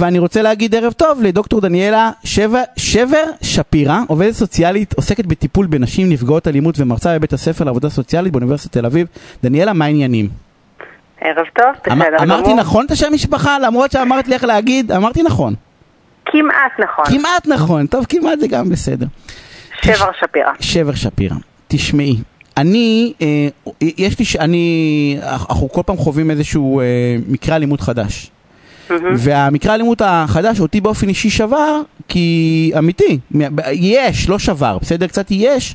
ואני רוצה להגיד ערב טוב לדוקטור דניאלה שבר, שבר שפירא, עובדת סוציאלית, עוסקת בטיפול בנשים נפגעות אלימות ומרצה בבית הספר לעבודה סוציאלית באוניברסיטת תל אביב. דניאלה, מה העניינים? ערב טוב, בסדר אמר, גמור. אמרתי נכון את השם משפחה? למרות שאמרת לי איך להגיד, אמרתי נכון. כמעט נכון. כמעט נכון, טוב, כמעט זה גם בסדר. שבר שפירא. שבר שפירא, תשמעי, אני, אה, יש לי, אני, אנחנו כל פעם חווים איזשהו אה, מקרה אלימות חדש. והמקרה האלימות החדש אותי באופן אישי שבר, כי אמיתי, יש, לא שבר, בסדר? קצת יש,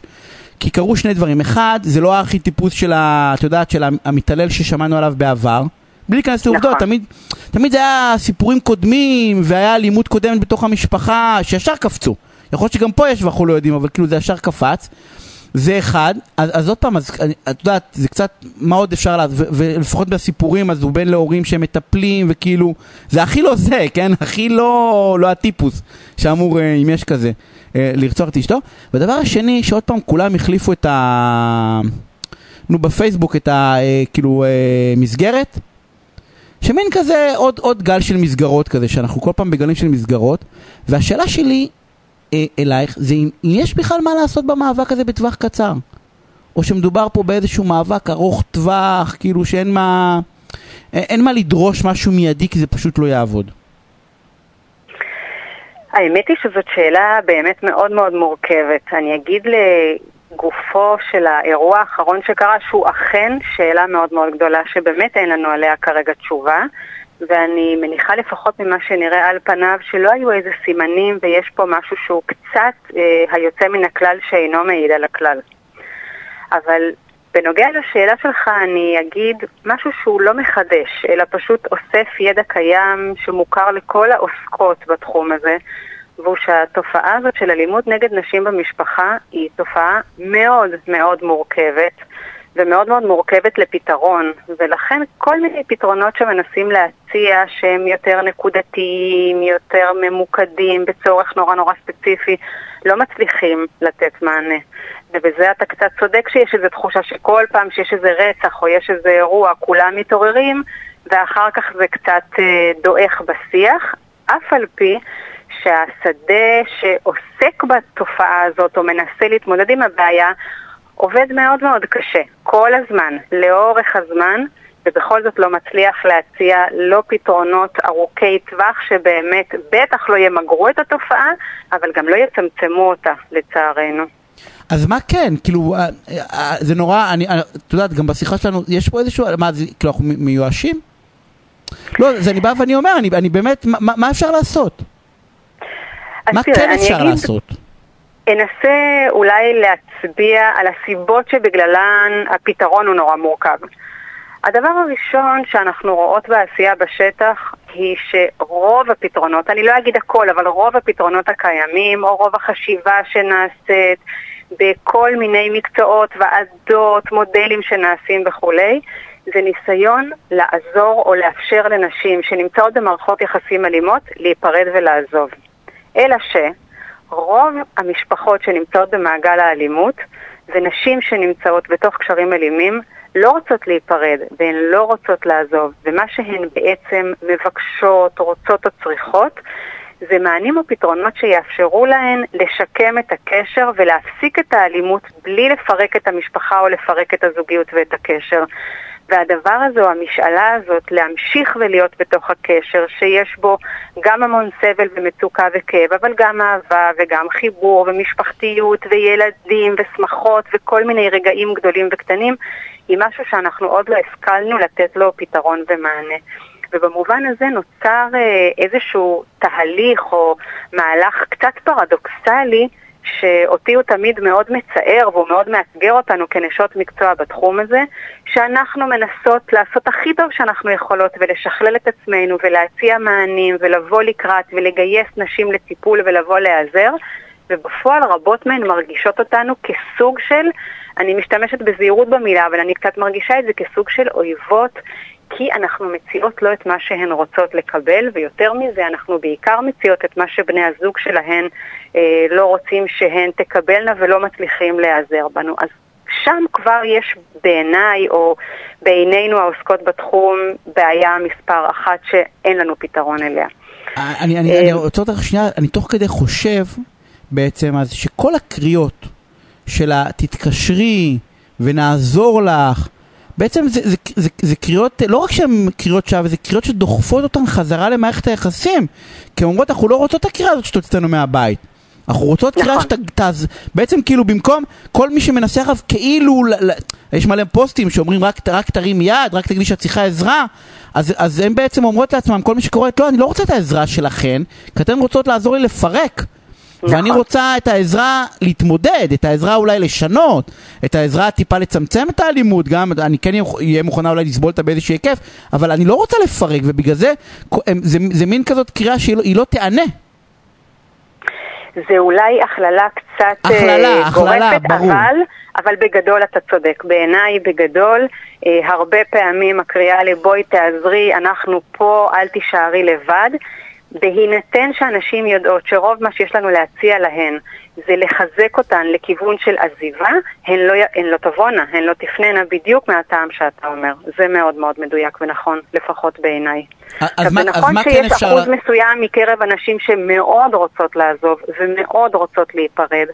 כי קרו שני דברים. אחד, זה לא הארכיטיפוס של, ה, את יודעת, של המתעלל ששמענו עליו בעבר. בלי להיכנס לעובדות, נכון. תמיד, תמיד זה היה סיפורים קודמים, והיה אלימות קודמת בתוך המשפחה, שישר קפצו. יכול להיות שגם פה יש ואנחנו לא יודעים, אבל כאילו זה ישר קפץ. זה אחד, אז, אז עוד פעם, אז, אני- את יודעת, זה קצת, מה עוד אפשר לעשות, ולפחות בסיפורים, אז הוא בן להורים שמטפלים, וכאילו, זה הכי לא זה, כן? הכי לא, לא הטיפוס שאמור, אה, אם יש כזה, אה, לרצוח את אשתו. והדבר השני, שעוד פעם כולם החליפו את ה... נו, בפייסבוק את ה... אה, כאילו, מסגרת. שמין כזה עוד, עוד גל של מסגרות כזה, שאנחנו כל פעם בגלים של מסגרות, והשאלה שלי אלייך זה אם, יש בכלל מה לעשות במאבק הזה בטווח קצר, או שמדובר פה באיזשהו מאבק ארוך טווח, כאילו שאין מה, אין, אין מה לדרוש משהו מיידי כי זה פשוט לא יעבוד. האמת היא שזאת שאלה באמת מאוד מאוד מורכבת. אני אגיד לגופו של האירוע האחרון שקרה, שהוא אכן שאלה מאוד מאוד גדולה, שבאמת אין לנו עליה כרגע תשובה, ואני מניחה לפחות ממה שנראה על פניו, שלא היו איזה סימנים ויש פה משהו שהוא קצת אה, היוצא מן הכלל שאינו מעיד על הכלל. אבל בנוגע לשאלה שלך אני אגיד משהו שהוא לא מחדש, אלא פשוט אוסף ידע קיים שמוכר לכל העוסקות בתחום הזה, והוא שהתופעה הזאת של אלימות נגד נשים במשפחה היא תופעה מאוד מאוד מורכבת. ומאוד מאוד מורכבת לפתרון, ולכן כל מיני פתרונות שמנסים להציע שהם יותר נקודתיים, יותר ממוקדים בצורך נורא נורא ספציפי, לא מצליחים לתת מענה. ובזה אתה קצת צודק שיש איזו תחושה שכל פעם שיש איזה רצח או יש איזה אירוע, כולם מתעוררים, ואחר כך זה קצת אה, דועך בשיח, אף על פי שהשדה שעוסק בתופעה הזאת או מנסה להתמודד עם הבעיה, עובד מאוד מאוד קשה, כל הזמן, לאורך הזמן, ובכל זאת לא מצליח להציע לא פתרונות ארוכי טווח שבאמת בטח לא ימגרו את התופעה, אבל גם לא יצמצמו אותה, לצערנו. אז מה כן, כאילו, אה, אה, זה נורא, אני, אה, את יודעת, גם בשיחה שלנו, יש פה איזשהו, מה, זה, כאילו, אנחנו מיואשים? לא, זה אני בא ואני אומר, אני, אני באמת, מה, מה אפשר לעשות? אז מה כן אפשר אגיד- לעשות? אנסה אולי להצביע על הסיבות שבגללן הפתרון הוא נורא מורכב. הדבר הראשון שאנחנו רואות בעשייה בשטח היא שרוב הפתרונות, אני לא אגיד הכל, אבל רוב הפתרונות הקיימים, או רוב החשיבה שנעשית בכל מיני מקצועות, ועדות, מודלים שנעשים וכולי, זה ניסיון לעזור או לאפשר לנשים שנמצאות במערכות יחסים אלימות להיפרד ולעזוב. אלא ש... רוב המשפחות שנמצאות במעגל האלימות זה נשים שנמצאות בתוך קשרים אלימים, לא רוצות להיפרד והן לא רוצות לעזוב, ומה שהן בעצם מבקשות, רוצות או צריכות זה מענים או פתרונות שיאפשרו להן לשקם את הקשר ולהפסיק את האלימות בלי לפרק את המשפחה או לפרק את הזוגיות ואת הקשר. והדבר הזה, או המשאלה הזאת, להמשיך ולהיות בתוך הקשר, שיש בו גם המון סבל ומצוקה וכאב, אבל גם אהבה וגם חיבור ומשפחתיות וילדים ושמחות וכל מיני רגעים גדולים וקטנים, היא משהו שאנחנו עוד לא השכלנו לתת לו פתרון ומענה. ובמובן הזה נוצר אה, איזשהו תהליך או מהלך קצת פרדוקסלי, שאותי הוא תמיד מאוד מצער והוא מאוד מאתגר אותנו כנשות מקצוע בתחום הזה, שאנחנו מנסות לעשות הכי טוב שאנחנו יכולות ולשכלל את עצמנו ולהציע מענים ולבוא לקראת ולגייס נשים לטיפול ולבוא להיעזר, ובפועל רבות מהן מרגישות אותנו כסוג של, אני משתמשת בזהירות במילה, אבל אני קצת מרגישה את זה כסוג של אויבות. כי אנחנו מציעות לא את מה שהן רוצות לקבל, ויותר מזה, אנחנו בעיקר מציעות את מה שבני הזוג שלהן אה, לא רוצים שהן תקבלנה ולא מצליחים להיעזר בנו. אז שם כבר יש בעיניי, או בעינינו העוסקות בתחום, בעיה מספר אחת שאין לנו פתרון אליה. אני, אני, אני רוצה אותך שנייה, אני תוך כדי חושב בעצם אז שכל הקריאות של התתקשרי ונעזור לך, בעצם זה, זה, זה, זה קריאות, לא רק שהן קריאות שווא, זה קריאות שדוחפות אותן חזרה למערכת היחסים. כי הן אומרות, אנחנו לא רוצות את הקריאה הזאת שתוציא אותנו מהבית. אנחנו רוצות נכון. קריאה שתז... בעצם כאילו במקום כל מי שמנסה עכשיו כאילו, ל... יש מלא פוסטים שאומרים רק, רק תרים יד, רק תגידי שאת צריכה עזרה, אז, אז הן בעצם אומרות לעצמם, כל מי שקוראת, לא, אני לא רוצה את העזרה שלכן, כי אתן רוצות לעזור לי לפרק. נכון. ואני רוצה את העזרה להתמודד, את העזרה אולי לשנות, את העזרה טיפה לצמצם את האלימות, גם אני כן אהיה מוכנה אולי לסבול אותה באיזשהו היקף, אבל אני לא רוצה לפרק, ובגלל זה זה, זה מין כזאת קריאה שהיא לא, לא תיענה. זה אולי הכללה קצת הכללה, uh, הכללה, גורפת, ברור. אבל, אבל בגדול אתה צודק. בעיניי, בגדול, uh, הרבה פעמים הקריאה לבואי תעזרי, אנחנו פה, אל תישארי לבד. בהינתן שאנשים יודעות שרוב מה שיש לנו להציע להן זה לחזק אותן לכיוון של עזיבה, הן לא, הן לא תבואנה, הן לא תפננה בדיוק מהטעם שאתה אומר. זה מאוד מאוד מדויק ונכון, לפחות בעיניי. אז מה, נכון אז מה שיש כן אפשר... אחוז מסוים מקרב אנשים שמאוד רוצות לעזוב ומאוד רוצות להיפרד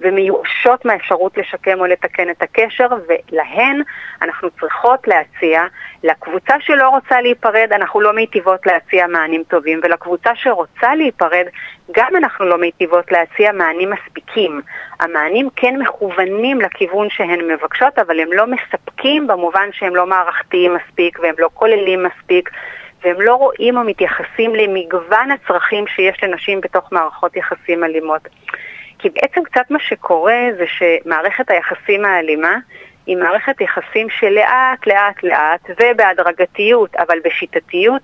ומיואשות מהאפשרות לשקם או לתקן את הקשר ולהן אנחנו צריכות להציע, לקבוצה שלא רוצה להיפרד אנחנו לא מיטיבות להציע מענים טובים ולקבוצה שרוצה להיפרד גם אנחנו לא מיטיבות להציע מענים מספיקים. המענים כן מכוונים לכיוון שהן מבקשות אבל הם לא מספקים במובן שהם לא מערכתיים מספיק והם לא כוללים מספיק והם לא רואים או מתייחסים למגוון הצרכים שיש לנשים בתוך מערכות יחסים אלימות. כי בעצם קצת מה שקורה זה שמערכת היחסים האלימה היא מערכת יחסים שלאט לאט לאט ובהדרגתיות אבל בשיטתיות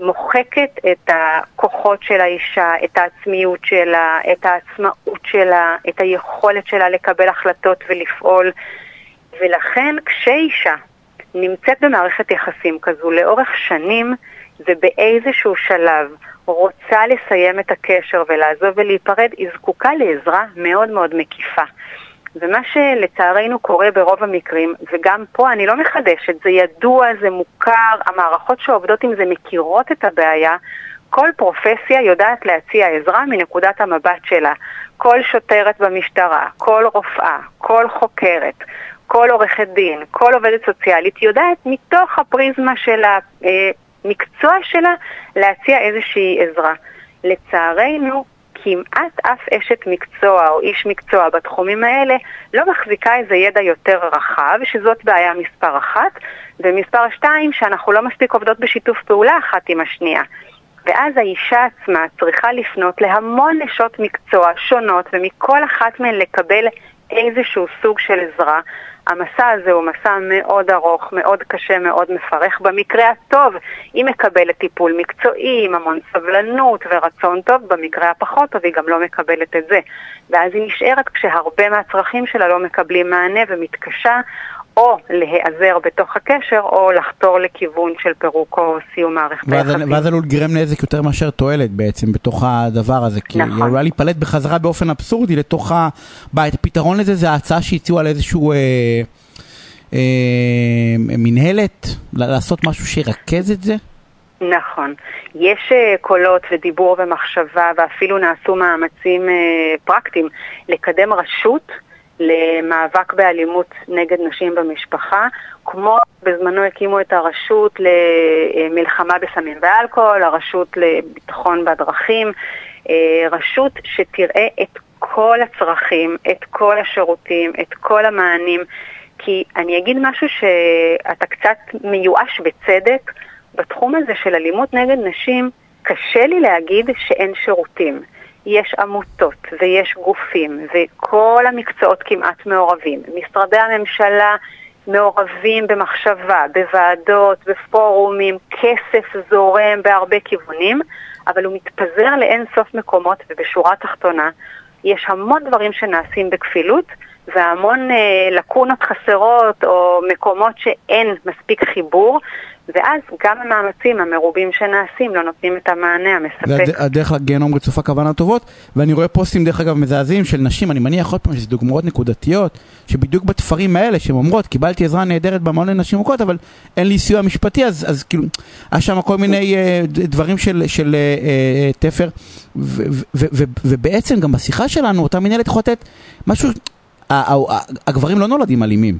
מוחקת את הכוחות של האישה, את העצמיות שלה, את העצמאות שלה, את היכולת שלה לקבל החלטות ולפעול ולכן כשאישה נמצאת במערכת יחסים כזו לאורך שנים ובאיזשהו שלב רוצה לסיים את הקשר ולעזוב ולהיפרד, היא זקוקה לעזרה מאוד מאוד מקיפה. ומה שלצערנו קורה ברוב המקרים, וגם פה אני לא מחדשת, זה ידוע, זה מוכר, המערכות שעובדות עם זה מכירות את הבעיה, כל פרופסיה יודעת להציע עזרה מנקודת המבט שלה. כל שוטרת במשטרה, כל רופאה, כל חוקרת, כל עורכת דין, כל עובדת סוציאלית יודעת מתוך הפריזמה של המקצוע שלה להציע איזושהי עזרה. לצערנו, כמעט אף אשת מקצוע או איש מקצוע בתחומים האלה לא מחזיקה איזה ידע יותר רחב, שזאת בעיה מספר אחת, ומספר שתיים, שאנחנו לא מספיק עובדות בשיתוף פעולה אחת עם השנייה. ואז האישה עצמה צריכה לפנות להמון נשות מקצוע שונות, ומכל אחת מהן לקבל איזשהו סוג של עזרה. המסע הזה הוא מסע מאוד ארוך, מאוד קשה, מאוד מפרך. במקרה הטוב, היא מקבלת טיפול מקצועי עם המון סבלנות ורצון טוב, במקרה הפחות טוב היא גם לא מקבלת את זה. ואז היא נשארת כשהרבה מהצרכים שלה לא מקבלים מענה ומתקשה או להיעזר בתוך הקשר, או לחתור לכיוון של פירוק או סיום מערכת היחסים. ואז עלול לגרם נזק יותר מאשר תועלת בעצם בתוך הדבר הזה, כי נכון. היא עלולה להיפלט בחזרה באופן אבסורדי לתוך הבית. הפתרון לזה זה ההצעה שהציעו על איזשהו אה, אה, מנהלת, לעשות משהו שירכז את זה? נכון. יש uh, קולות ודיבור ומחשבה, ואפילו נעשו מאמצים uh, פרקטיים לקדם רשות למאבק באלימות נגד נשים במשפחה, כמו בזמנו הקימו את הרשות למלחמה בסמים ואלכוהול, הרשות לביטחון בדרכים, אה, רשות שתראה את כל הצרכים, את כל השירותים, את כל המענים, כי אני אגיד משהו שאתה קצת מיואש בצדק, בתחום הזה של אלימות נגד נשים, קשה לי להגיד שאין שירותים. יש עמותות ויש גופים וכל המקצועות כמעט מעורבים. משרדי הממשלה מעורבים במחשבה, בוועדות, בפורומים, כסף זורם בהרבה כיוונים, אבל הוא מתפזר לאין סוף מקומות ובשורה תחתונה יש המון דברים שנעשים בכפילות והמון אה, לקונות חסרות או מקומות שאין מספיק חיבור ואז גם המאמצים המרובים שנעשים לא נותנים את המענה המספק. הדרך לגיהנום רצופה כוונה טובות, ואני רואה פוסטים דרך אגב מזעזעים של נשים, אני מניח עוד פעם שזה דוגמאות נקודתיות, שבדיוק בתפרים האלה שהן אומרות, קיבלתי עזרה נהדרת במעון לנשים מוכות, אבל אין לי סיוע משפטי, אז, אז כאילו, היה שם כל מיני uh, דברים של, של uh, uh, תפר, ו, ו, ו, ובעצם גם בשיחה שלנו, אותה מנהלת יכולה לתת משהו, הגברים לא נולדים אלימים.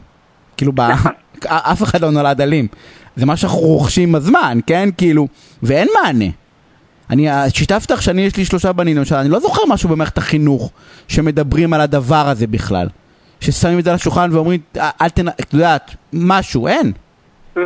כאילו, נכון. אף אחד לא נולד אלים. זה מה שאנחנו רוכשים עם הזמן, כן? כאילו, ואין מענה. אני שיתפתי לך שאני, יש לי שלושה בנים, למשל, אני לא זוכר משהו במערכת החינוך שמדברים על הדבר הזה בכלל. ששמים את זה על השולחן ואומרים, אל תנ... את יודעת, משהו, אין. Mm-hmm.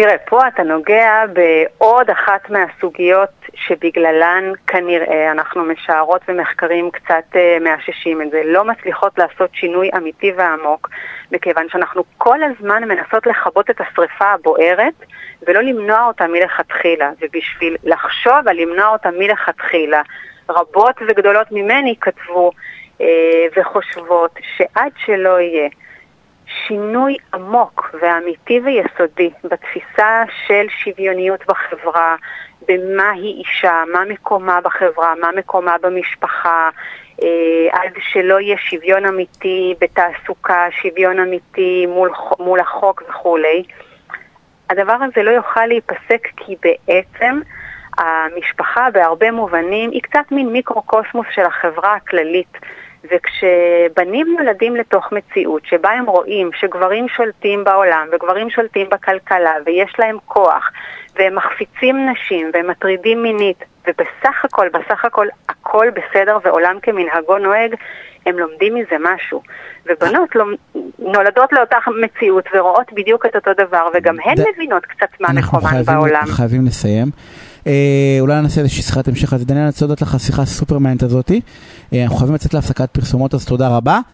תראה, פה אתה נוגע בעוד אחת מהסוגיות שבגללן כנראה אנחנו משערות ומחקרים קצת uh, מאששים את זה. לא מצליחות לעשות שינוי אמיתי ועמוק, מכיוון שאנחנו כל הזמן מנסות לכבות את השריפה הבוערת ולא למנוע אותה מלכתחילה. ובשביל לחשוב על למנוע אותה מלכתחילה, רבות וגדולות ממני כתבו uh, וחושבות שעד שלא יהיה שינוי עמוק ואמיתי ויסודי בתפיסה של שוויוניות בחברה, במה היא אישה, מה מקומה בחברה, מה מקומה במשפחה, אה, עד שלא יהיה שוויון אמיתי בתעסוקה, שוויון אמיתי מול, מול החוק וכולי. הדבר הזה לא יוכל להיפסק כי בעצם המשפחה בהרבה מובנים היא קצת מין מיקרוקוסמוס של החברה הכללית. וכשבנים נולדים לתוך מציאות שבה הם רואים שגברים שולטים בעולם וגברים שולטים בכלכלה ויש להם כוח והם מחפיצים נשים והם מטרידים מינית ובסך הכל, בסך הכל הכל בסדר ועולם כמנהגו נוהג, הם לומדים מזה משהו. ובנות נולדות לאותה מציאות ורואות בדיוק את אותו דבר וגם הן מבינות קצת מה מקומן בעולם. אנחנו חייבים לסיים. אה, אולי נעשה איזושהי שיחת המשך, אז דניאל, אני רוצה להודות לך על השיחה הסופר מעניינת הזאתי. אה, אנחנו חייבים לצאת להפסקת פרסומות, אז תודה רבה.